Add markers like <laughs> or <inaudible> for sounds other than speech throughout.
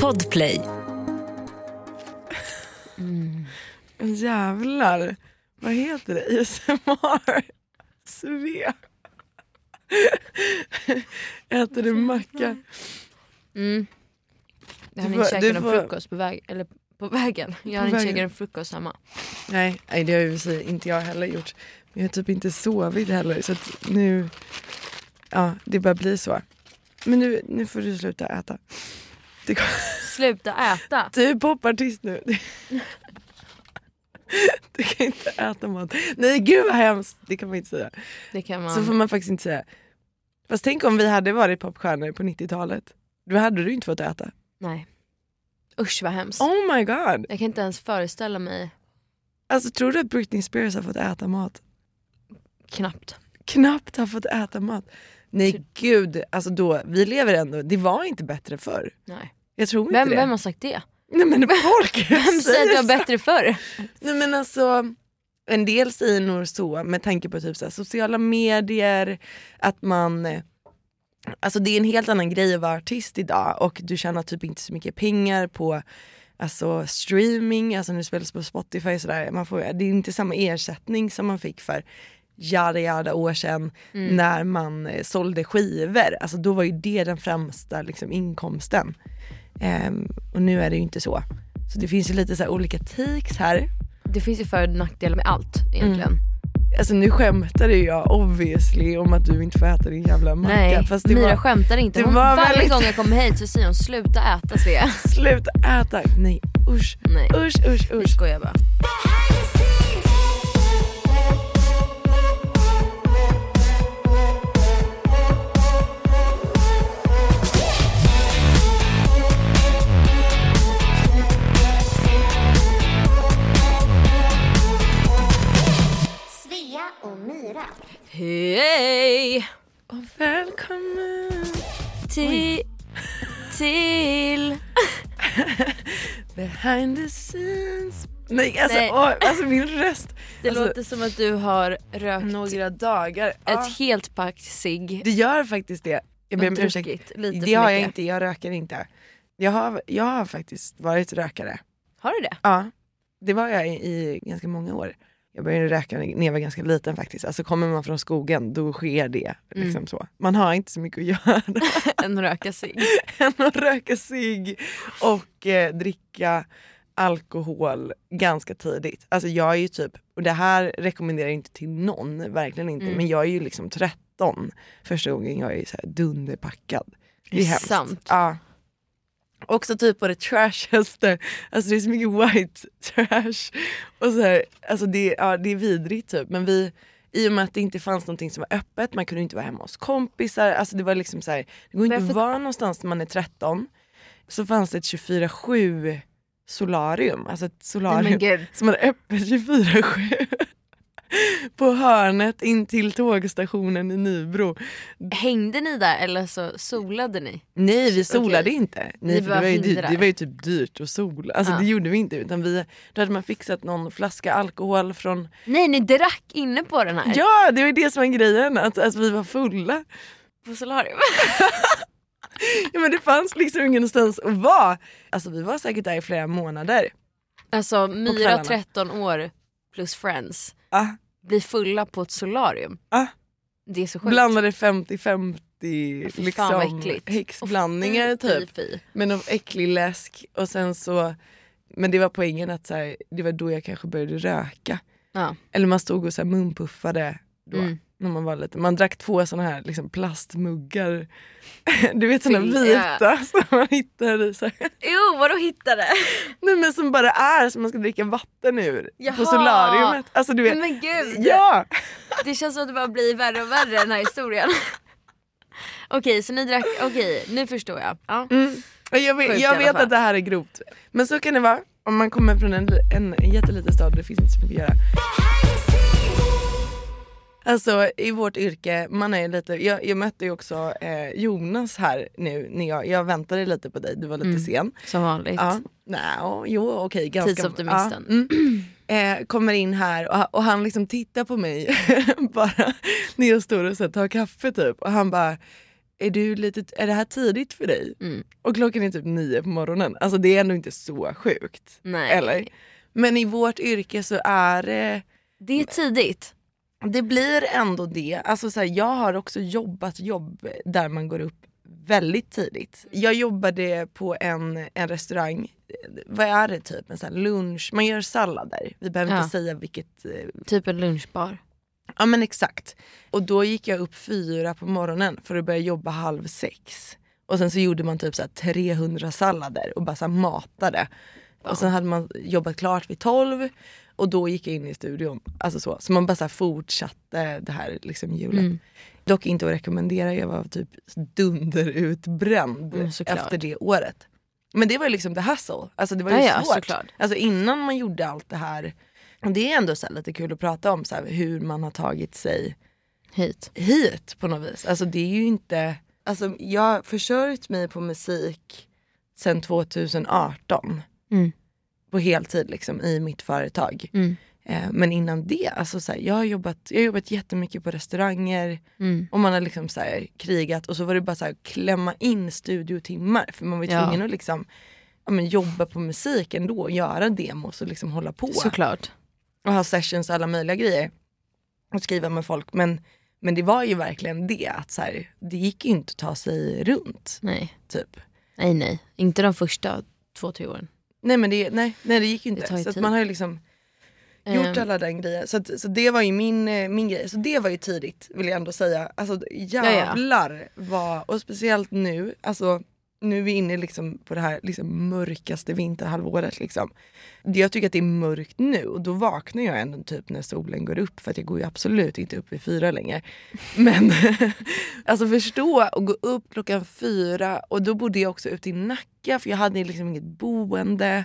Podplay. Jävlar. Vad heter det? ASMR? Sve. Äter du macka? Mm. Jag hann inte får- käka någon får- frukost på, väg, eller på vägen. Jag hann inte käka någon frukost hemma. Nej, nej det har ju inte jag heller gjort. Men jag har typ inte sovit heller så att nu, ja det bara blir så. Men nu, nu får du sluta äta. Det, Sluta äta! <laughs> du är popartist nu. <laughs> Du kan inte äta mat. Nej gud vad hemskt, det kan man inte säga. Det kan man... Så får man faktiskt inte säga. Fast tänk om vi hade varit popstjärnor på 90-talet. Då hade du inte fått äta. Nej. Usch vad hemskt. Oh my god. Jag kan inte ens föreställa mig. Alltså tror du att Britney Spears har fått äta mat? Knappt. Knappt har fått äta mat. Nej gud, alltså då, vi lever ändå, det var inte bättre förr. Nej. Jag tror inte Vem, det. vem har sagt det? Nej men folk <laughs> Vem säger att det var bättre förr? Nej men alltså, en del säger nog så med tanke på typ så här, sociala medier, att man eh, Alltså det är en helt annan grej att vara artist idag och du tjänar typ inte så mycket pengar på alltså streaming, alltså när det spelas på Spotify och sådär. Man får, det är inte samma ersättning som man fick för jada jada år sedan när man eh, sålde skivor. Alltså då var ju det den främsta liksom, inkomsten. Ehm, och nu är det ju inte så. Så det finns ju lite så här olika takes här. Det finns ju för och nackdelar med allt egentligen. Alltså nu skämtade jag obviously om att du inte får äta din jävla macka. Nej, fast det Mira var, skämtar inte. det Hon, var varje väldigt- gång jag kommer hit så säger hon sluta äta Svea. <laughs> Sluta äta! Nej usch, Nej, usch, usch, usch. skojar bara. Myra. Hej! Och välkommen Till... Till... <laughs> behind the scenes. Nej alltså, Nej. Åh, alltså min röst. Det alltså, låter som att du har rökt Några dagar. ett Ja, helt pack cigg det gör faktiskt det. Jag ber om ursäkt. lite Det har jag inte, jag röker inte. Jag har, jag har faktiskt varit rökare. Har du det? Ja, det var jag i, i ganska många år. Jag började röka när jag var ganska liten faktiskt. Alltså kommer man från skogen då sker det. Liksom Mm. så. Man har inte så mycket att göra <laughs> Än att röka cigg? <laughs> än att röka cigg och eh, dricka alkohol ganska tidigt. Alltså jag är ju typ, och det här rekommenderar jag inte till någon, verkligen inte. Mm. Men jag är ju liksom 13 första gången jag är så här dunderpackad. Det är Det är hemskt. sant. Ja. Också typ på det trashaste, alltså det är så mycket white <laughs> trash. Och så här, alltså det, ja, det är vidrigt typ. Men vi, i och med att det inte fanns någonting som var öppet, man kunde inte vara hemma hos kompisar. Alltså det var liksom så här, det går inte att vara någonstans när man är 13. Så fanns det ett 24-7 solarium, alltså ett solarium som hade öppet 24-7. <laughs> På hörnet in till tågstationen i Nybro. Hängde ni där eller så solade ni? Nej vi Okej. solade inte. Nej, det, var ju, det, det var ju typ dyrt att sola. Alltså Ja. det gjorde vi inte. Utan vi, då hade man fixat någon flaska alkohol från... Nej ni drack inne på den här? Ja det var ju det som var grejen, att, att vi var fulla. På solarium? <laughs> Ja, men det fanns liksom ingenstans att vara. Alltså vi var säkert där i flera månader. Alltså Myra kvällarna. 13 år plus friends Ah, blir fulla på ett solarium. ah. Det är så sjukt. Blandade 50-50 Fy fan vad liksom, häxblandningar typ. fy, med någon äcklig läsk och sen så men det var poängen att så här, det var då jag kanske började röka. Ja. Eller man stod och så här munpuffade då, Mm. När man var liten. Man drack två såna här liksom, plastmuggar. <laughs> Du vet såna vita <laughs> som man hittar i så här. Jo vadå hittade? <laughs> Nej men som bara är som man ska dricka vatten ur Jaha. på solariumet. Alltså du vet. Men gud! Ja! Det känns som att det bara blir värre och värre den här historien. Okej så ni drack, okej nu förstår jag. Ja. Mm. Jag vet, Sjukt jag vet att det här är grovt. Men så kan det vara om man kommer från en, en, en jätteliten stad och det finns inte så mycket att göra. Alltså i vårt yrke, man är lite, jag, jag mötte ju också eh, Jonas här nu när jag, jag väntade lite på dig, du var lite Mm. sen. Som vanligt. Ja, nej, jo okej. ganska, Tidsoptimisten. Ja, mm. <clears throat> eh, kommer in här och, och han liksom tittar på mig <laughs> bara när jag står och så tar kaffe typ och han bara är, du lite, är det här tidigt för dig? Mm. Och klockan är typ nio på morgonen. Alltså det är ändå inte så sjukt. Nej. Eller? Men i vårt yrke så är det, Det är tidigt. Det blir ändå det. Alltså så här, jag har också jobbat jobb där man går upp väldigt tidigt. Jag jobbade på en, en restaurang, vad är det typ? En sån lunch, man gör sallader. Vi behöver Ja. inte säga vilket eh, Typ en lunchbar. Ja men exakt. Och då gick jag upp fyra på morgonen för att börja jobba halv sex. Och sen så gjorde man typ så här 300 sallader och bara så matade. Och sen hade man jobbat klart vid 12 och då gick jag in i studion. Alltså så. så man bara så fortsatte det här liksom hjulet. Mm. Dock inte att rekommendera, jag var typ dunderutbränd Mm, efter det året. Men det var ju liksom the hustle. Alltså det var ju Ja, ja, svårt. såklart. Alltså innan man gjorde allt det här. Det är ändå så lite kul att prata om så här, hur man har tagit sig Hit. hit på något vis. Alltså det är ju inte, alltså jag har försörjt mig på musik sedan 2018. Mm. På heltid liksom i mitt företag. Mm. Eh, men innan det, alltså så här, jag, har jobbat, jag har jobbat jättemycket på restauranger Mm. och man har liksom så här, krigat och så var det bara så här, klämma in studiotimmar för man var ju Ja. tvungen att liksom, ja, men jobba på musik ändå och göra demos och liksom hålla på Såklart. och ha sessions och alla möjliga grejer. Och skriva med folk. Men, men det var ju verkligen det att så här, det gick ju inte att ta sig runt. Nej. Typ. nej, nej. Inte de första två, tre åren. Nej men det, nej, nej, det gick ju Det inte. ju så man har ju liksom gjort Ehm, alla den grejen. Så, att, så det var ju min, eh, min grej. Så det var ju tidigt vill jag ändå säga. Alltså jävlar vad, och speciellt nu, alltså nu är vi inne liksom på det här liksom mörkaste vinterhalvåret. Liksom. Jag tycker att det är mörkt nu och då vaknar jag ändå typ när solen går upp för att jag går ju absolut inte upp vid fyra längre. Men <laughs> alltså förstå att gå upp klockan fyra och då bodde jag också ute i Nacka för jag hade liksom inget boende.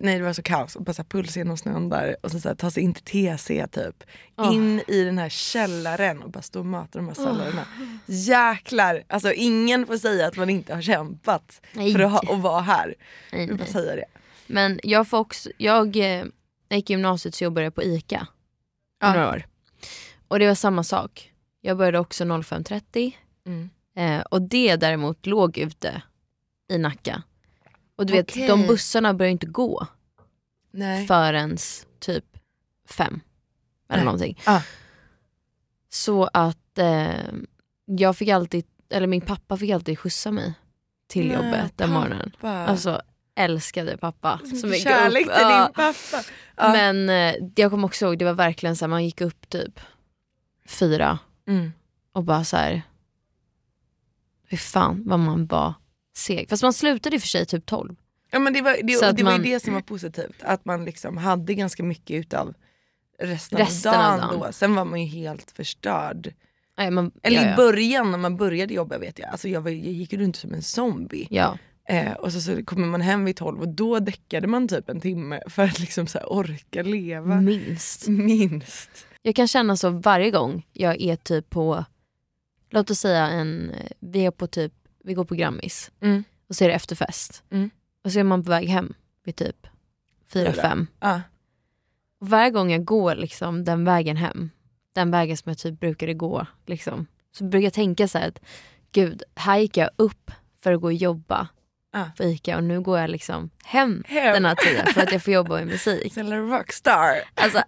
Nej det var så kaos och bara så här puls genom snön där och så, så här, ta sig in till TC typ. Åh. In i den här källaren och bara stå och mata de här salladerna. Jäklar! Alltså ingen får säga att man inte har kämpat Nej. för att, ha, att vara här. nej, Jag vill bara nej. säga det. Men jag får också, jag, eh, jag gick i gymnasiet så jag på ICA Ja. några år. Och det var samma sak. Jag började också 05.30 Mm. eh, och det däremot låg ute i Nacka. Och du vet, Okej. de bussarna började inte gå Nej. förrän typ fem. Eller Nej. någonting. Ah. Så att eh, jag fick alltid, eller min pappa fick alltid skjutsa mig till Nej, jobbet den pappa. morgonen. Alltså älskade pappa. Så mycket kärlek upp. till Ja. din pappa. Ja. Men eh, jag kommer också ihåg, det var verkligen så här, man gick upp typ fyra Mm. och bara så här. Fy fan vad man var seg. Fast man slutade i och för sig typ 12. Ja men det var, det, att det, var ju man- det som var positivt. Att man liksom hade ganska mycket utav resten, Resten av av dagen dagen. då. Sen var man ju helt förstörd. Nej, man, Eller ja, i ja. början när man började jobba vet jag. Alltså jag, var, jag gick runt som en zombie. ja. Eh, och så, så kommer man hem vid 12 och då däckade man typ en timme för att liksom så orka leva. Minst. Minst. Jag kan känna så varje gång jag är typ på, låt oss säga en, vi är på typ, vi går på Grammis Mm. och så är det efterfest. Mm. Och så är man på väg hem vid typ Fyra. 4-5. Ja. Och varje gång jag går liksom den vägen hem, den vägen som jag typ brukade gå, liksom, så brukar jag tänka så här att gud, här gick jag upp för att gå och jobba Ja. på ICA och nu går jag liksom hem, Hem. den här tiden för att jag får jobba med musik. <laughs> Snälla rockstar. Alltså, <laughs>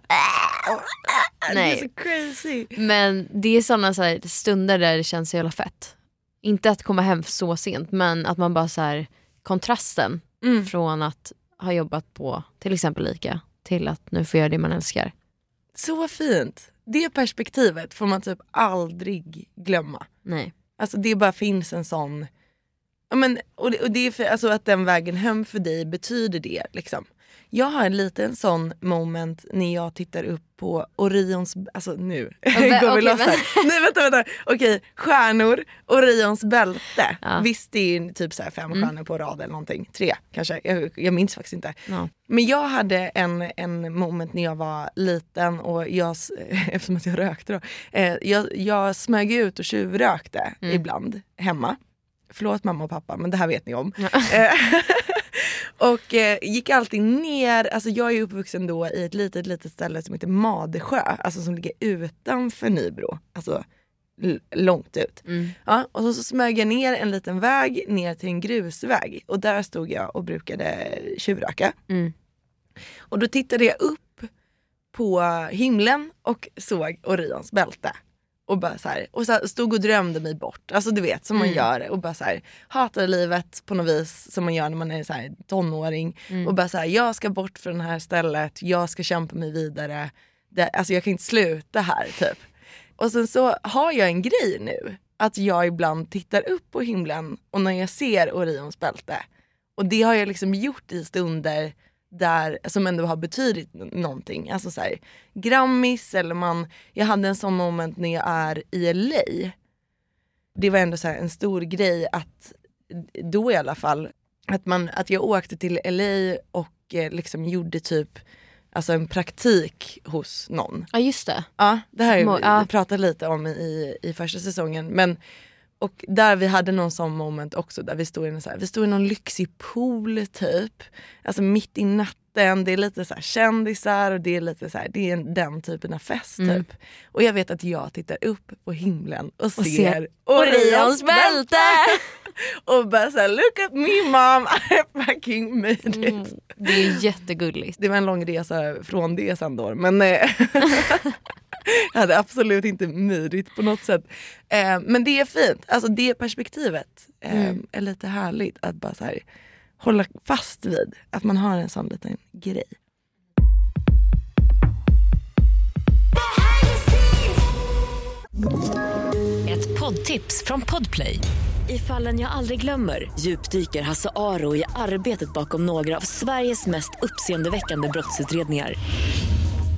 Det Nej. är så crazy. men det är sådana så här stunder där det känns så jävla fett. Inte att komma hem så sent men att man bara så här kontrasten Mm. från att ha jobbat på till exempel ICA till att nu få göra det man älskar. Så fint. Det perspektivet får man typ aldrig glömma. Nej. Alltså det bara finns en sån... Ja, men, och det, och det är för, alltså att den vägen hem för dig betyder det. Liksom. Jag har en liten sån moment när jag tittar upp på Orions... Alltså nu vä- <laughs> går vi loss men- här. Nej vänta, vänta. Okej, stjärnor, Orions bälte. Ja. Visst det är typ så fem Mm. stjärnor på rad eller någonting. Tre kanske, jag, jag minns faktiskt inte. Ja. Men jag hade en, en moment när jag var liten och jag, <laughs> eftersom att jag rökte då, eh, jag, jag smög ut och tjuvrökte Mm. ibland hemma. Förlåt mamma och pappa men det här vet ni om. Ja. <laughs> Eh, <laughs> och eh, gick alltid ner, alltså jag är uppvuxen då i ett litet litet ställe som heter Madesjö, alltså som ligger utanför Nybro. Alltså långt ut. Mm. Ja, och så, så smög jag ner en liten väg ner till en grusväg och där stod jag och brukade tjuvröka. Mm. Och då tittade jag upp på himlen och såg Orions bälte. Och bara så här, och så här, stod och drömde mig bort. Alltså du vet som man Mm. gör och bara så här, hatade livet på något vis som man gör när man är så här, tonåring. Mm. Och bara så här, jag ska bort från det här stället, jag ska kämpa mig vidare. Det, alltså jag kan inte sluta här typ. Och sen så har jag en grej nu. Att jag ibland tittar upp på himlen och när jag ser Orions bälte. Och det har jag liksom gjort i stunder där, som ändå har betydit någonting. Alltså så här, Grammis eller man, jag hade en sån moment när jag är i LA. Det var ändå så en stor grej att, då i alla fall, att, man, att jag åkte till LA och eh, liksom gjorde typ alltså en praktik hos någon. Ja just det. Ja, det här Må- har ja. vi lite om i, i första säsongen. Men, och där vi hade någon sån moment också där vi stod i, en så här, vi stod i någon lyxig pool typ. Alltså mitt i natten, det är lite så här kändisar och det är lite så här, det är en, den typen av fest Mm. typ. Och jag vet att jag tittar upp på himlen och, ser, ser Orions bälte! <laughs> och bara såhär, look at me mom, <laughs> I fucking made it. Mm. Det är jättegulligt. Det var en lång resa från det sen då. Men eh, <laughs> jag hade absolut inte myrigt på något sätt. Eh, men det är fint. Alltså det perspektivet eh, Mm. är lite härligt att bara så här, hålla fast vid. Att man har en sån liten grej. Ett poddtips från Podplay. I fallen jag aldrig glömmer djupdyker Hasse Aro i arbetet bakom några av Sveriges mest uppseendeväckande brottsutredningar.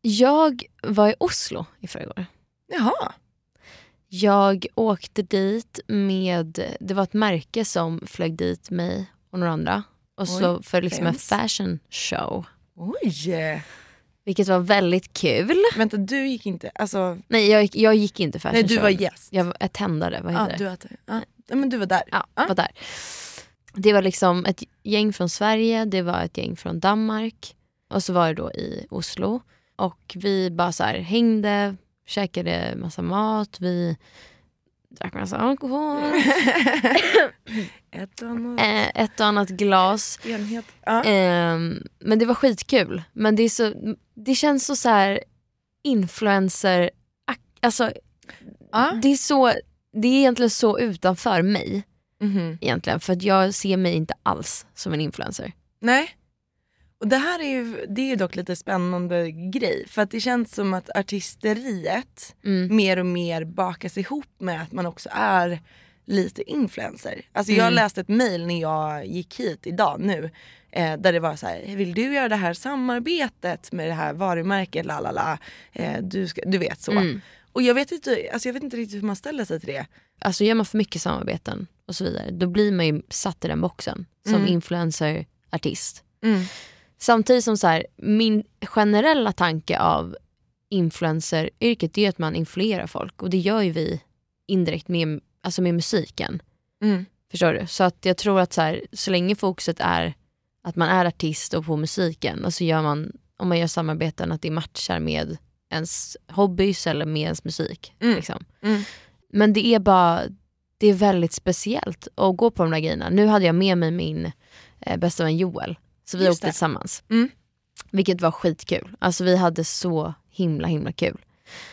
jag var i Oslo i förrgår. Jaha, Jag åkte dit med, det var ett märke som flög dit mig och några andra. Och så för liksom en fancy. fashion show. oj. Vilket var väldigt kul. Vänta du gick inte, alltså, Nej jag gick, jag gick inte fashion nej du show. var gäst. Jag var attendade, vad heter ja, det? du, ja. Ja, men du var där. Ja, Ja. var där. Det var liksom ett gäng från Sverige, det var ett gäng från Danmark och så var det då i Oslo. Och vi bara så här hängde, käkade massa mat, vi drack massa alkohol, <laughs> Ett och annat. eh, ett och annat glas. Enhet. Ja. Ehm, men det var skitkul. Men det, är så, det känns så, så här influencer... Alltså, Ja. det, är så, det är egentligen så utanför mig. Mhm. egentligen. För jag ser mig inte alls som en influencer. Nej. Och det här är ju, det är ju dock lite spännande grej. För att det känns som att artisteriet Mm. mer och mer bakas ihop med att man också är lite influencer. Alltså jag Mm. läste ett mail när jag gick hit idag nu. Eh, där det var så här, vill du göra det här samarbetet med det här varumärket, la la la. Eh, du, ska, du vet så. Mm. Och jag vet, inte, alltså jag vet inte riktigt hur man ställer sig till det. Alltså gör man för mycket samarbeten och så vidare, då blir man ju satt i den boxen som Mm. influencer, artist. Samtidigt som så här, min generella tanke av influenceryrket är att man influerar folk och det gör ju vi indirekt med, alltså med musiken. Mm. Förstår du? Så att jag tror att så, här, så länge fokuset är att man är artist och på musiken och så gör man, om man gör samarbeten, att det matchar med ens hobbys eller med ens musik. Mm. Liksom. Mm. Men det är bara, det är väldigt speciellt att gå på de där grejerna. Nu hade jag med mig min eh, bästa vän Joel, så vi Just åkte det. tillsammans. Mm. Vilket var skitkul. Alltså vi hade så himla himla kul.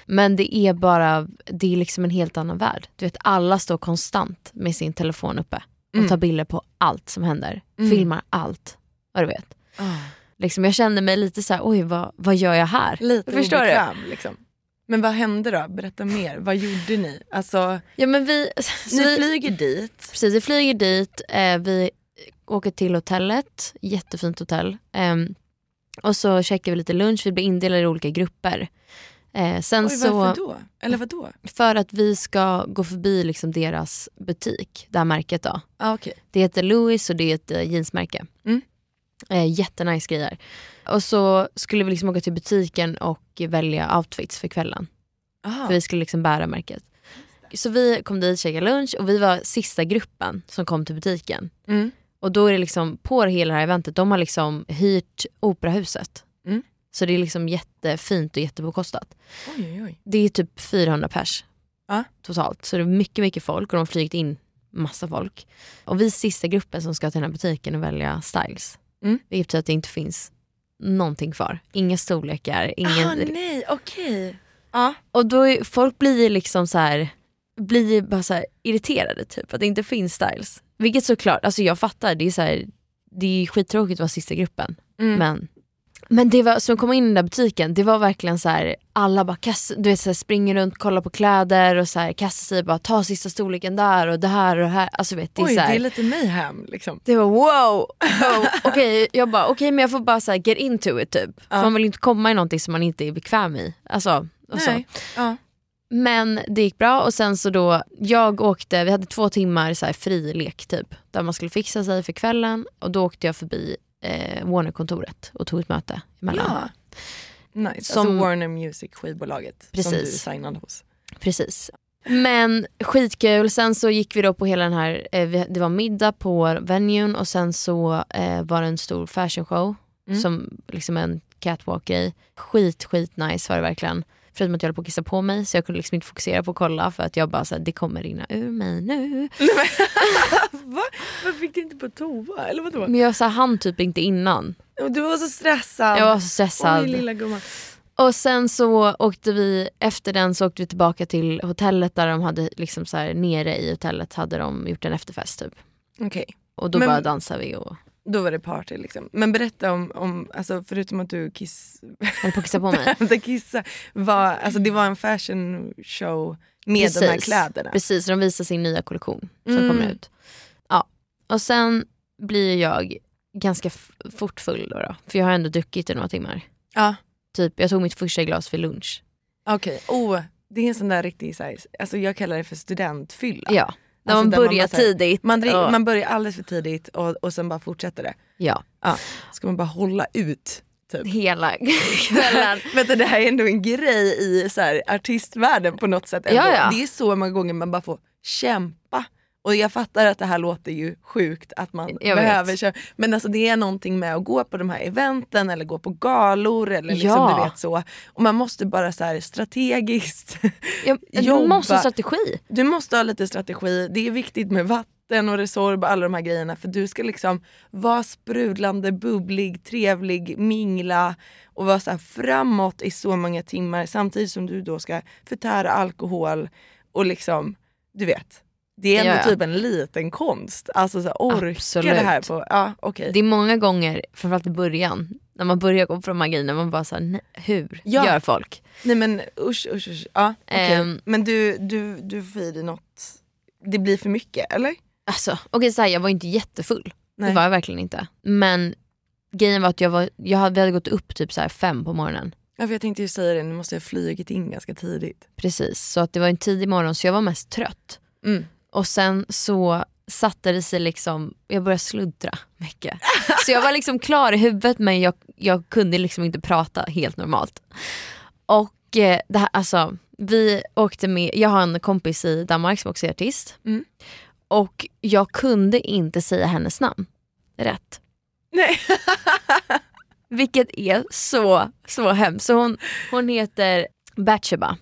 Men det är bara, det är liksom en helt annan värld. Du vet alla står konstant med sin telefon uppe och Mm. tar bilder på allt som händer. Mm. Filmar allt. Vad du vet. Ah. Liksom, jag kände mig lite så här: oj vad, vad gör jag här? Lite Förstår du? obekväm liksom. Men vad hände då? Berätta mer. Vad gjorde ni? Alltså, Ja, men vi, så ni vi, flyger dit. Precis, vi flyger dit, eh, vi åker till hotellet, jättefint hotell. Ehm, och så checkar vi lite lunch, vi blir indelade i olika grupper. Eh, sen Oj, så, varför då? Eller vadå? för att vi ska gå förbi liksom deras butik, det här märket då. Ah, okay. Det heter Louis och det är ett eh, jeansmärke. Mm. Eh, jättenice grejer. Och så skulle vi liksom åka till butiken och välja outfits för kvällen. Aha. För vi skulle liksom bära märket. Så vi kom dit, käkade lunch och vi var sista gruppen som kom till butiken. Mm. Och då är det liksom på hela det här eventet, de har liksom hyrt operahuset. Mm. Så det är liksom jättefint och jättepåkostat. Oj, oj. Det är typ 400 pers Ja. totalt. Så det är mycket, mycket folk och de har flugit in massa folk. Och vi är sista gruppen som ska till den här butiken och välja styles. Mm. Vilket betyder att det inte finns någonting kvar. Inga storlekar, ingen... Ah, nej, okej. Ja. Och då är, folk blir liksom så här, blir bara så irriterade typ att det inte finns styles. Vilket såklart, alltså jag fattar, det är så här, det är skittråkigt att vara sista gruppen. Mm. Men, men det var, som kom in i den där butiken, det var verkligen så här, alla bara kast, du vet, så här, springer runt, kollar på kläder och så här, kastar sig bara ta sista storleken där och det här och det här. Alltså vet, det är Oj, så här, det är lite mayhem liksom. det var wow! <laughs> Oh, Okej, jag bara okej men jag får bara så här, get into it typ. För Ja. man vill inte komma i någonting som man inte är bekväm i. Alltså, och så. Nej. Ja. Men det gick bra och sen så då, jag åkte, vi hade två timmar så här fri lek typ. Där man skulle fixa sig för kvällen och då åkte jag förbi eh, Warner-kontoret och tog ett möte emellan. ja. Nice. Som- Alltså Warner Music skivbolaget som Precis. du signade hos. Precis. Men skitkul, sen så gick vi då på hela den här, eh, det var middag på venuen och sen så eh, var det en stor fashion show Mm. som liksom en catwalk-grej. Skit, skit nice var det verkligen. Förutom att jag höll på att kissa på mig så jag kunde liksom inte fokusera på att kolla för att jag bara såhär, det kommer rinna ur mig nu. <laughs> Va? Varför fick du inte på toa? Eller vadå? Men jag så hann typ inte innan. Du var så stressad. Jag var så stressad. Oj lilla gumman. Och sen så åkte vi, efter den så åkte vi tillbaka till hotellet där de hade liksom så här, nere i hotellet hade de gjort en efterfest typ. Okej, Och då Men- bara dansade vi och då var det party liksom. Men berätta om, om alltså förutom att du kiss, höll på att kissa på mig. <laughs> kissa, var, alltså det var en fashion show med de här Precis. kläderna. Precis, de visar sin nya kollektion som Mm. kommer ut. Ja. Och sen blir jag ganska fort full då, då. För jag har ändå druckit i några timmar. Ja, Typ, jag tog mitt första glas vid lunch. okej. Oh, det är en sån där riktig, så här, alltså jag kallar det för studentfylla. Ja, när Alltså man man börjar bara så här- tidigt. Man, drick, och, man börjar alldeles för tidigt och, och sen bara fortsätter det. Ja, Ska man bara hålla ut. Typ. hela <laughs> kvällen. Vänta, det här är ändå en grej i så här, artistvärlden på något sätt. Ändå. Ja, ja. Det är så många gånger man bara får kämpa. Och jag fattar att det här låter ju sjukt att man Jag behöver vet. köra. Men alltså det är någonting med att gå på de här eventen eller gå på galor eller liksom, Ja. du vet så. Och man måste bara så här strategiskt Jag, du Jobba. måste ha strategi. Du måste ha lite strategi, det är viktigt med vatten och Resorb och alla de här grejerna för du ska liksom vara sprudlande, bubblig, trevlig, mingla och vara så här framåt i så många timmar samtidigt som du då ska förtära alkohol och liksom, du vet. Det är ändå Ja, ja. typ en liten konst. Alltså så här, orka Absolut. det här på, ja okej. Det är många gånger, framförallt i början, när man börjar gå på de här grejerna, man bara såhär, hur Ja. gör folk? Nej men usch usch usch. Ja, okej. Ehm. Men du, du, du får i dig något, det blir för mycket eller? Alltså, okej så här, jag var inte jättefull. Nej. Det var jag verkligen inte. Men grejen var att jag var, jag hade, vi hade gått upp typ så fem på morgonen. Ja, för jag tänkte ju säga det, nu måste jag ha flugit in ganska tidigt. Precis, så att det var en tidig morgon så jag var mest trött. Mm. Och sen så satte det sig liksom, jag började sluddra mycket. <laughs> Så jag var liksom klar i huvudet men jag, jag kunde liksom inte prata helt normalt. Och eh, det här, alltså, vi åkte med, jag har en kompis i Danmark som också är artist. Mm. Och jag kunde inte säga hennes namn rätt. Nej. <laughs> Vilket är så, så hemskt. Så hon, hon heter Batsheba.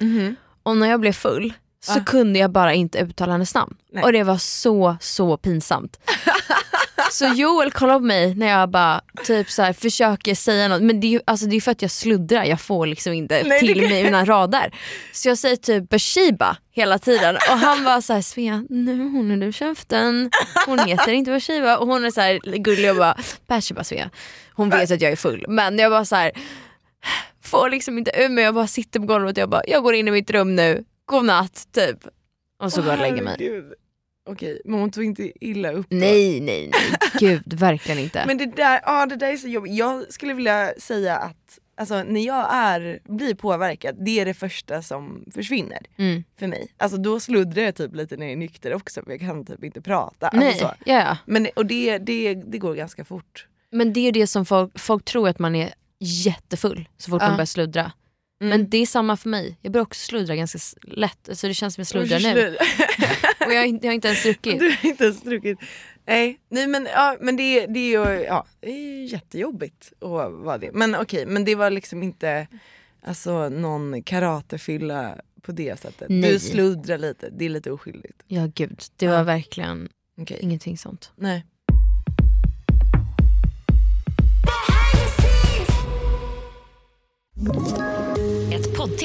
Mhm. Och när jag blev full så Ah. kunde jag bara inte uttala hennes namn. Nej. Och det var så, så pinsamt. <laughs> så Joel kollade på mig när jag bara typ så här, försöker säga något. Men det är ju alltså, det är för att jag sluddrar, jag får liksom inte Nej, till mig mina rader. Så jag säger typ Bashiba hela tiden. Och han var så här, Svea nu håller du käften. Hon heter inte Bashiba. Och hon är så här gullig och bara Bashiba Svea. Hon vet att jag är full. Men jag bara så här får liksom inte ur mig, jag bara sitter på golvet och jag bara, jag går in i mitt rum nu, godnatt typ. Och så går jag och lägger mig. Okej, men hon tog inte illa upp då? Nej nej nej, gud <laughs> verkligen inte. Men det där, ja, det där är så jobbigt. Jag skulle vilja säga att alltså när jag är, blir påverkad, det är det första som försvinner Mm. för mig. Alltså då sluddrar jag typ lite när jag är nykter också för jag kan typ inte prata. Alltså, Nej, så. ja, ja. Men, och det, det, det går ganska fort. Men det är det som folk, folk tror att man är jättefull så fort Ja. man börjar sluddra. Mm. Men det är samma för mig. Jag börjar också sluddra ganska lätt. Så det känns som jag sluddrar nu. <laughs> Och jag, har inte- jag har inte ens druckit. <laughs> Du har inte ens druckit. Nej, nej men, ja, men det, det, är ju, ja, det är ju jättejobbigt att vara det. Men okej, men det var liksom inte alltså, någon karatefylla på det sättet. Nej. Du sluddrar lite, det är lite oskyldigt. Ja gud, det var Ja. verkligen Okej. ingenting sånt. Nej. Ett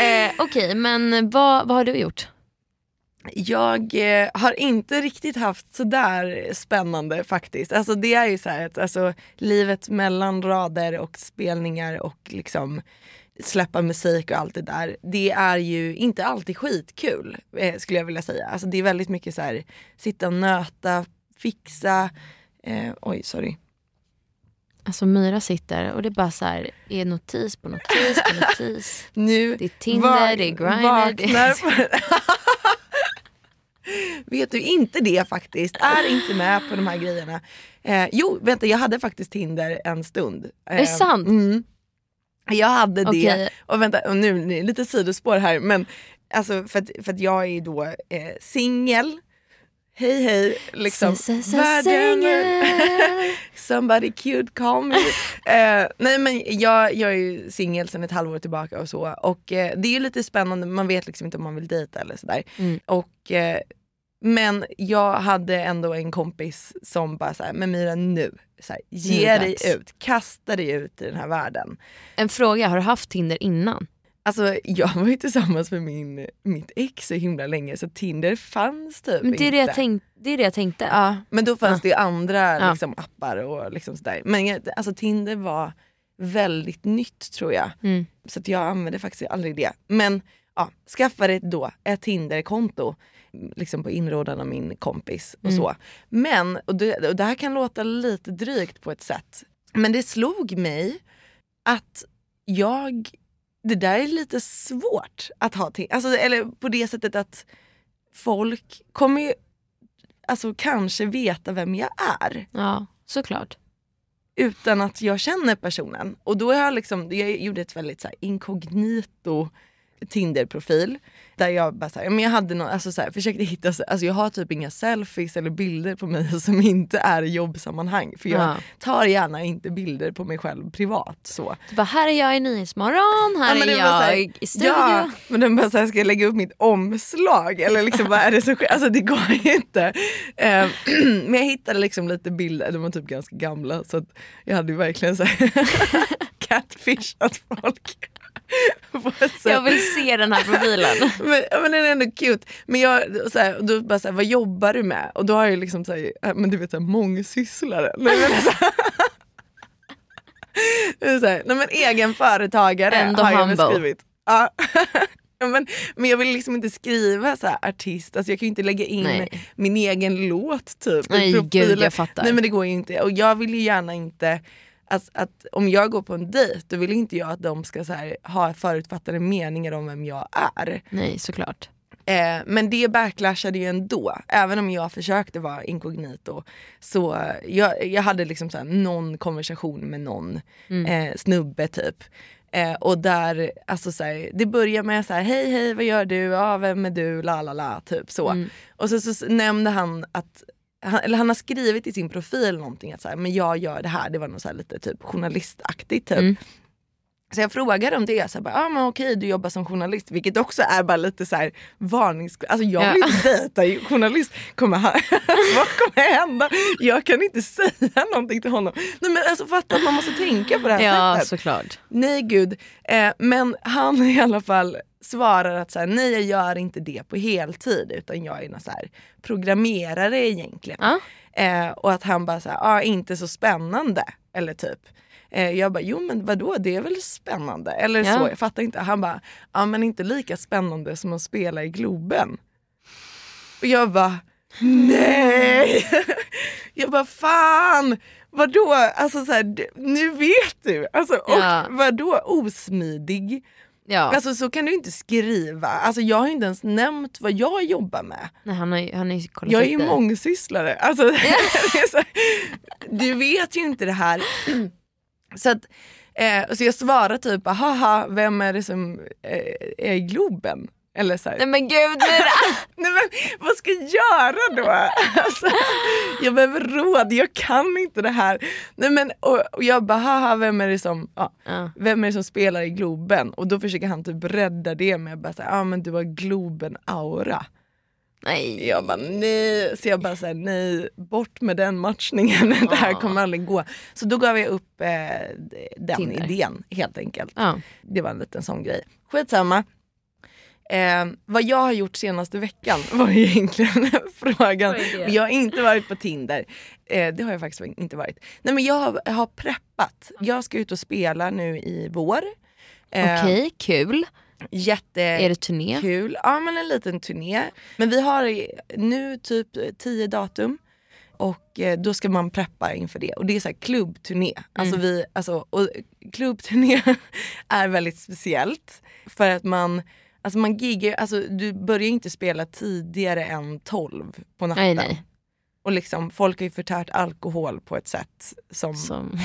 Eh, Okej, men vad, vad har du gjort? Jag eh, har inte riktigt haft sådär spännande faktiskt. Alltså det är ju så här att alltså, livet mellan rader och spelningar och liksom släppa musik och allt det där. Det är ju inte alltid skitkul eh, skulle jag vilja säga. Alltså det är väldigt mycket så här sitta och nöta, fixa. Eh, oj sorry. Alltså Myra sitter och det är bara så här, är notis på notis på notis. <laughs> Nu Det är Tinder, det är Grindr. det. <laughs> Vet du inte det faktiskt, är inte med på de här grejerna. Eh, jo, vänta jag hade faktiskt Tinder en stund. Eh, Är det sant? Mm. Jag hade det, Okej. och vänta och nu, nu det lite sidospår här men alltså för att, för att jag är då eh, singel. Hej hej, liksom. Världen-. <laughs> Somebody cute call me. <laughs> eh, nej men jag, jag är ju singel sedan ett halvår tillbaka och så. Och eh, det är ju lite spännande, man vet liksom inte om man vill dejta eller sådär. Mm. Och, eh, men jag hade ändå en kompis som bara såhär, men Mira nu, såhär, Nu är ge dig dags." ut, kasta dig ut i den här världen. En fråga, har du haft Tinder innan? Alltså jag var ju tillsammans med min, mitt ex så himla länge så Tinder fanns typ Men det är inte. det jag, tänk, det, är det jag tänkte. Ja, men då fanns det ju andra Ja. liksom, appar och liksom sådär. Men alltså, Tinder var väldigt nytt tror jag. Mm. Så jag använde faktiskt aldrig det. Men ja, skaffade då ett Tinder-konto liksom på inrådan av min kompis och Mm. så. Men, och det, och det här kan låta lite drygt på ett sätt, men det slog mig att jag, det där är lite svårt att ha Tinder, alltså, eller på det sättet att folk kommer ju alltså, kanske veta vem jag är Ja, såklart. utan att jag känner personen. Och då har jag liksom, jag gjorde ett väldigt så här, inkognito Tinder-profil. Där jag bara så här, men jag hade någon, alltså så här, försökte hitta, så- alltså jag har typ inga selfies eller bilder på mig <laughs> som inte är i jobbsammanhang. För jag Ja. tar gärna inte bilder på mig själv privat. Så. Du bara, här är jag i Nyhetsmorgon, här Ja, är så här, jag i studion. Ja, men den bara så här, ska jag lägga upp mitt omslag? Eller liksom, vad är det som sker? Alltså det går ju inte. Eh, <clears throat> men jag hittade liksom lite bilder, de var typ ganska gamla så jag hade ju verkligen så här <laughs> catfishat folk. <laughs> Jag vill se den här profilen. <laughs> Men, men den är ändå cute. Men jag, så här, och då bara så här, vad jobbar du med? Och då har jag liksom så här, äh, men du vet så här, mångsysslare. Nej, men, så här, <laughs> Det är så här, nej, men egen företagare Ändå har jag humble. beskrivit. Ja. Men, men jag vill liksom inte skriva så artist, alltså jag kan ju inte lägga in Nej. min egen låt typ Nej, gud, jag fattar. Nej men det går ju inte. Och jag vill ju gärna inte att, att om jag går på en dejt då vill inte jag att de ska här, ha förutfattade meningar om vem jag är. Nej, såklart. Eh, men det backlashade ju ändå. Även om jag försökte vara inkognito. Så jag, jag hade liksom så här någon konversation med någon eh, snubbe typ. Eh, och där, alltså så här, det börjar med så här, hej hej vad gör du, ja vem är du, la la la typ så. Och så, så, nämnde han att han, eller han har skrivit i sin profil någonting att så här, men jag gör det här, det var något så här lite typ journalistaktigt typ. Mm. Så jag frågade om det, så jag bara, ah, men okej du jobbar som journalist, vilket också är bara lite så här varnings... Alltså jag vill Ja. inte dejta journalist. Kommer här, <laughs> vad kommer hända? Jag kan inte säga någonting till honom. Nej men alltså fatta att man måste tänka på det här Ja sättet. såklart. Nej gud. Eh, men han i alla fall svarar att så här, nej jag gör inte det på heltid utan jag är någon så här programmerare egentligen. Ja. Eh, och att han bara såhär, ah, inte så spännande. Eller typ. Eh, jag bara, jo men vadå det är väl spännande? Eller Ja. så, jag fattar inte. Han bara, ja men inte lika spännande som att spela i Globen. Och jag bara, nej! <laughs> jag bara, fan! Vadå? Alltså så här, nu vet du. Alltså, och Ja. vadå osmidig? Ja. Alltså så kan du inte skriva. Alltså jag har inte ens nämnt vad jag jobbar med. Nej, han har han har kollat Jag är ju mångsysslare. Alltså, <laughs> du vet ju inte det här. <clears throat> Så, att, eh, så jag svarar typ, haha, vem är det som eh, är i Globen? Eller så här, Nej men gud, nej, <laughs> Nej men vad ska jag göra då? Alltså, jag behöver råd, jag kan inte det här. Nej, men, och, och jag bara, haha vem är det som, ja, Ja. vem är det som spelar i Globen? Och då försöker han typ rädda det med att säga, ah, men du har Globen-aura. Nej. Jag bara nej, så jag bara såhär nej, bort med den matchningen, <laughs> det här kommer aldrig gå. Så då gav jag upp eh, den Tinder. idén helt enkelt. Ja. Det var en liten sån grej. Skitsamma. Eh, vad jag har gjort senaste veckan <laughs> var ju egentligen <laughs> frågan. Jag har inte varit på Tinder. Eh, det har jag faktiskt inte varit. Nej men jag har, har preppat. Jag ska ut och spela nu i vår. Eh, Okej, kul. Jätte... Är det turné? Kul. Ja men en liten turné. Men vi har nu typ tio datum. Och eh, då ska man preppa inför det. Och det är så här klubbturné. Alltså vi, alltså, och klubbturné <laughs> är väldigt speciellt. För att man, alltså man giggar, alltså du börjar inte spela tidigare än 12 på natten. Nej, nej. Och liksom folk har ju förtärt alkohol på ett sätt som Som...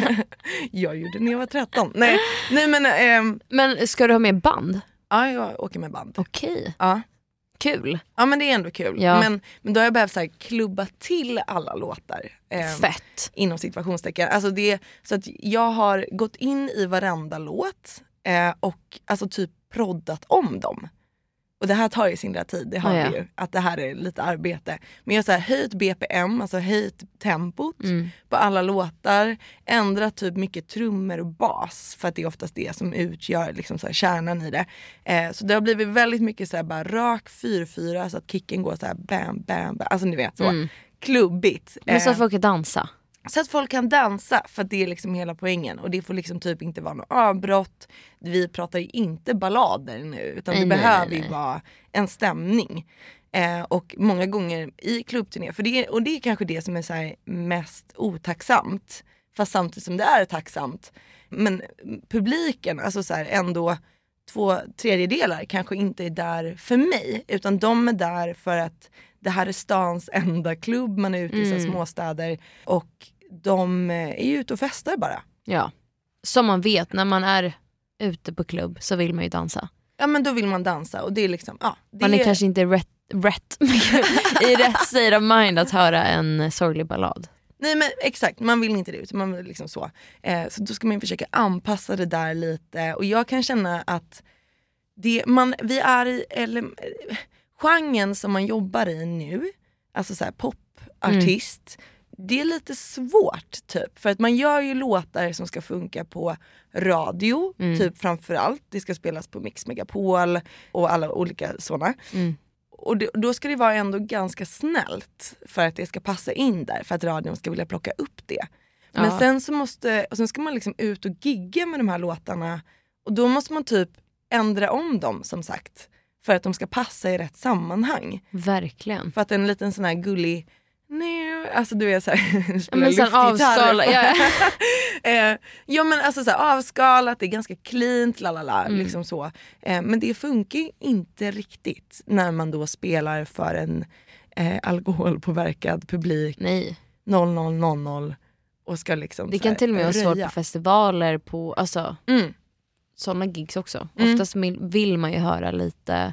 <laughs> jag gjorde när jag var 13. Nej, nej men ehm, Men ska du ha med band? ja, jag åker med band. Okej, Ja. kul. Ja men det är ändå kul. Ja. Men, men då har jag behövt så här, klubba till alla låtar. eh, Fett. Inom situationstecken. Alltså det, så att jag har gått in i varenda låt eh, och alltså typ proddat om dem. Och det här tar ju sin lilla tid, det har Ja, ja. vi ju. Att det här är lite arbete. Men jag har höjt BPM, alltså höjt tempot Mm. på alla låtar. Ändrat typ mycket trummor och bas för att det är oftast det som utgör liksom så här kärnan i det. Eh, så det har blivit väldigt mycket så bara rak 4-4 så att kicken går så här bam, bam, bam. Alltså ni vet så. Mm. Klubbigt. Men så Eh, folk dansa. Så att folk kan dansa för att det är liksom hela poängen och det får liksom typ inte vara något avbrott. Vi pratar ju inte ballader nu utan Nej, det nej, behöver nej, ju vara en stämning. Eh, och många gånger i klubbturné, för det, och det är kanske det som är så här mest otacksamt. Fast samtidigt som det är tacksamt. Men publiken, alltså så här ändå två tredjedelar kanske inte är där för mig. Utan de är där för att det här är stans enda klubb, man är ute i Mm. småstäder. Och de eh, är ju ute och festar bara. Ja. Som man vet, när man är ute på klubb så vill man ju dansa. Ja men då vill man dansa och det är liksom, ja. Det Man är kanske inte rätt, rätt i <laughs> rätt state of mind att höra en sorglig ballad. Nej men exakt, man vill inte det utan man vill liksom så. Eh, så då ska man försöka anpassa det där lite och jag kan känna att det, man, vi är i, eller eh, genren som man jobbar i nu, alltså så här popartist, det är lite svårt typ. För att man gör ju låtar som ska funka på radio, Mm. typ framförallt. Det ska spelas på Mix Megapol och alla olika sådana. Mm. Och det, då ska det vara ändå ganska snällt för att det ska passa in där, för att radion ska vilja plocka upp det. Men Ja. sen så måste, och sen ska man liksom ut och gigga med de här låtarna och då måste man typ ändra om dem som sagt. För att de ska passa i rätt sammanhang. Verkligen. För att en liten sån här gullig nu, alltså du är såhär, <laughs> Ja, spelar men sen avskala, ja. <laughs> eh, ja men alltså så här, avskalat, det är ganska cleant, lalala, Mm. liksom så. Eh, men det funkar inte riktigt när man då spelar för en eh, alkoholpåverkad publik Nej. 0000 och ska liksom Det kan här till och med vara svårt på festivaler, på alltså, Mm. sådana gigs också. Mm. Oftast vill- vill man ju höra lite,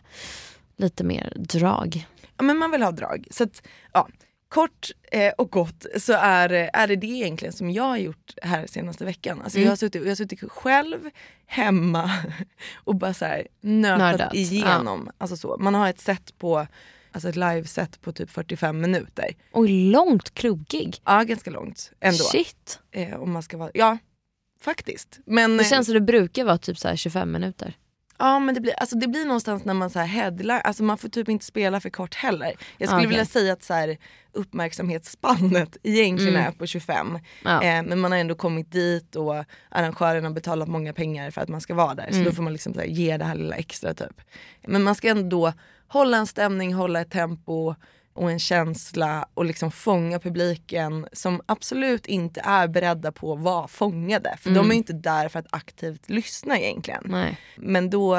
lite mer drag. Ja men man vill ha drag. Så att, ja. Kort eh, och gott så är, är det det egentligen som jag har gjort här senaste veckan. Alltså Mm. jag, har suttit, jag har suttit själv hemma <laughs> och bara så här nötat Nördat, igenom. Alltså så. Man har ett set på Alltså ett liveset på typ 45 minuter. Oj, långt klubbgig. Ja ganska långt ändå. Shit. Eh, om man ska vara, ja faktiskt. Men, Det eh, känns som det brukar vara typ så här 25 minuter. Ja men det blir, alltså det blir någonstans när man så här headline, alltså man får typ inte spela för kort heller. Jag skulle Okej. vilja säga att så här, uppmärksamhetsspannet egentligen Mm. är på 25. Ja. Eh, men man har ändå kommit dit och arrangören har betalat många pengar för att man ska vara där. Så Mm. då får man liksom så här, ge det här lilla extra typ. Men man ska ändå hålla en stämning, hålla ett tempo och en känsla och liksom fånga publiken som absolut inte är beredda på att vara fångade. För de Mm. är inte där för att aktivt lyssna egentligen. Nej. Men då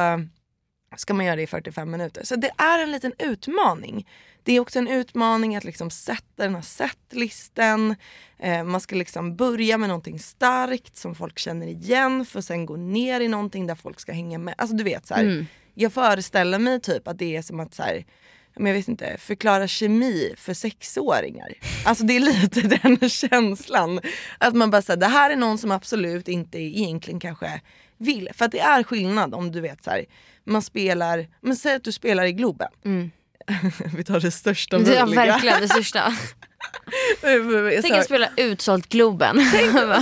ska man göra det i 45 minuter. Så det är en liten utmaning. Det är också en utmaning att liksom sätta den här setlisten. Eh, man ska liksom börja med någonting starkt som folk känner igen för att sen gå ner i någonting där folk ska hänga med. Alltså du vet så här, Mm. Jag föreställer mig typ att det är som att så här, men jag vet inte, förklara kemi för sexåringar. Alltså det är lite <laughs> den känslan. Att man bara säger det här är någon som absolut inte egentligen kanske vill. För att det är skillnad om du vet så här, man spelar, men säg att du spelar i Globen. Mm. <laughs> Vi tar det största möjliga. verkligen det största. <laughs> Jag Tänk sa- <laughs> att spela utsålt Globen.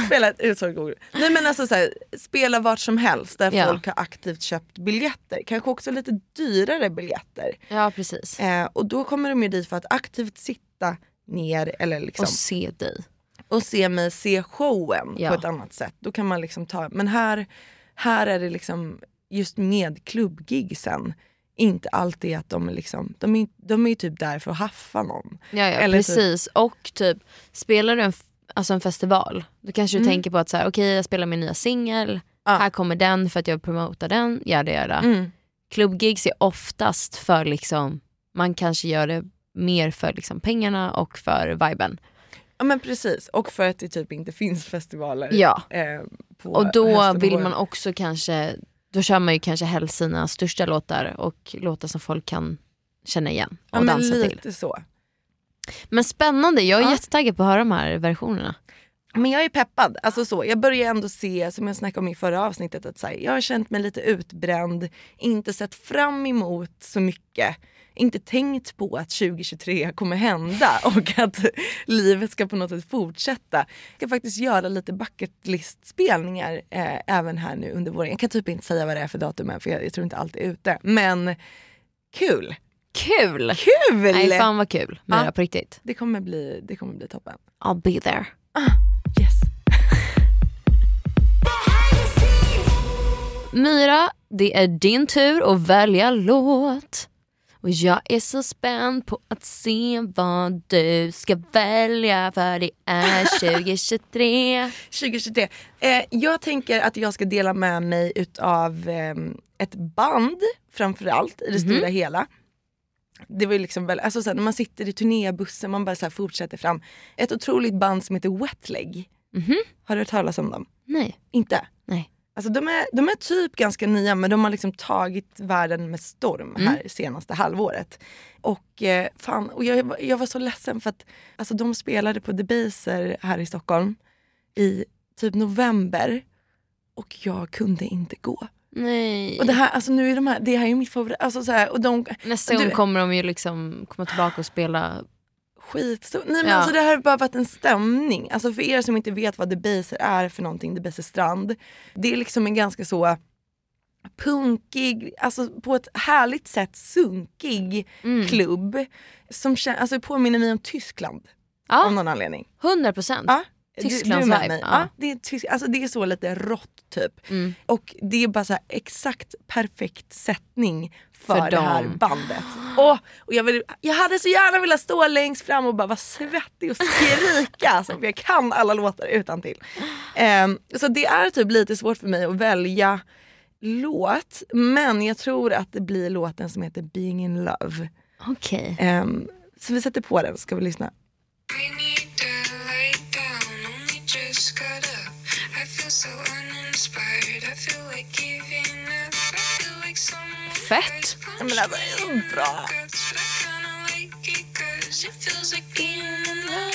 spela ett utsålt Google. Nej men alltså så här, spela vart som helst där Ja. folk har aktivt köpt biljetter. Kanske också lite dyrare biljetter. ja precis. Eh, och då kommer de ju dit för att aktivt sitta ner eller liksom, Och och, se dig. se mig se showen Ja. på ett annat sätt. Då kan man liksom ta, men här, här är det liksom just med klubbgigsen inte alltid att de liksom, de är, de är typ där för att haffa någon. Ja, ja Eller typ- precis. Och typ, spelar du en, alltså en festival, då kanske du Mm. tänker på att så här, okej jag spelar min nya singel, Ja. här kommer den för att jag promotar den, jada jada. Mm. Klubbgigs är oftast för liksom, man kanske gör det mer för liksom pengarna och för viben. Ja men precis, och för att det typ inte finns festivaler. Ja. Eh, Och då vill man också kanske, då kör man ju kanske helst sina största låtar och låtar som folk kan känna igen och ja, men dansa lite till. så. Men spännande, jag är Ja. jättetaggad på att höra de här versionerna. Men jag är peppad. Alltså så, jag börjar ändå se, som jag snackade om i förra avsnittet, att så här, jag har känt mig lite utbränd, inte sett fram emot så mycket. Inte tänkt på att 2023 kommer hända <laughs> och att livet ska på något sätt fortsätta. Jag ska faktiskt göra lite bucket list spelningar eh, även här nu under våren. Jag kan typ inte säga vad det är för datum än för jag, jag tror inte allt är ute. Men kul! Kul! Kul! Nej fan vad kul, Myra Ja. på riktigt. Det kommer bli, det kommer bli toppen. I'll be there. Yes. <laughs> Myra, det är din tur att välja låt. Och jag är så spänd på att se vad du ska välja för det är <laughs> 2023. 2023. Eh, jag tänker att jag ska dela med mig utav eh, ett band framförallt i det Mhm. stora hela. Det var ju liksom väl, alltså såhär, när man sitter i turnébussen, man bara såhär fortsätter fram. Ett otroligt band som heter Wetleg. Mhm. Har du hört talas om dem? Nej, Inte? Alltså de är, de är typ ganska nya men de har liksom tagit världen med storm Mm. här senaste halvåret. Och, eh, fan, och jag, jag var så ledsen för att alltså, de spelade på Debaser här i Stockholm i typ november och jag kunde inte gå. Nej. Och det här, alltså nu är de här, det här är mitt favorit, alltså så här, och de Nästa du- gång kommer de ju liksom komma tillbaka och spela. Skitstor. Nej men Ja. alltså det här har bara varit en stämning. Alltså för er som inte vet vad Debaser är för någonting, Debaser strand. Det är liksom en ganska så punkig, alltså på ett härligt sätt sunkig Mm. klubb. Som alltså påminner mig om Tyskland av Ja, någon anledning. 100 procent. Ja, Tysklands du med vibe, mig. ja. Ja. det, är tysk, alltså det är så lite rått typ. Mm. Och det är bara så här exakt perfekt sättning för, För det här bandet. Och, och jag, vill, jag hade så gärna velat stå längst fram och bara vara svettig och skrika. alltså, för jag kan alla låtar utan till. så det är typ lite svårt för mig att välja låt. Men jag tror att det blir låten som heter Being in Love. Okej. Ehm, så vi sätter på den så ska vi lyssna. Like being in love.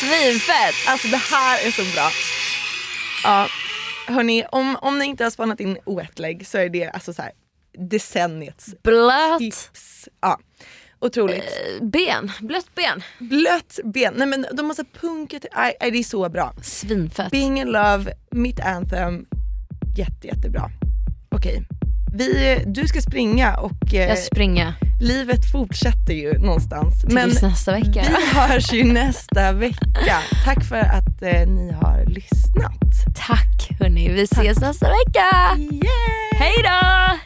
Svinfett! Alltså det här är så bra. Ja, hörni, om, om ni inte har spannat in wetleg så är det alltså så här decenniets Blöt tips. Ja, otroligt. ben, blött ben. Blött ben, nej men de har så punkat, nej nej, det är så bra. Svinfett. Being in love, mitt anthem, jätte jättebra. Okej, vi, du ska springa och eh, Jag springer livet fortsätter ju någonstans. Men tills nästa vecka. vi hörs ju nästa vecka. Tack för att eh, ni har lyssnat. Tack hörni, vi ses nästa vecka. Yeah! Hej då!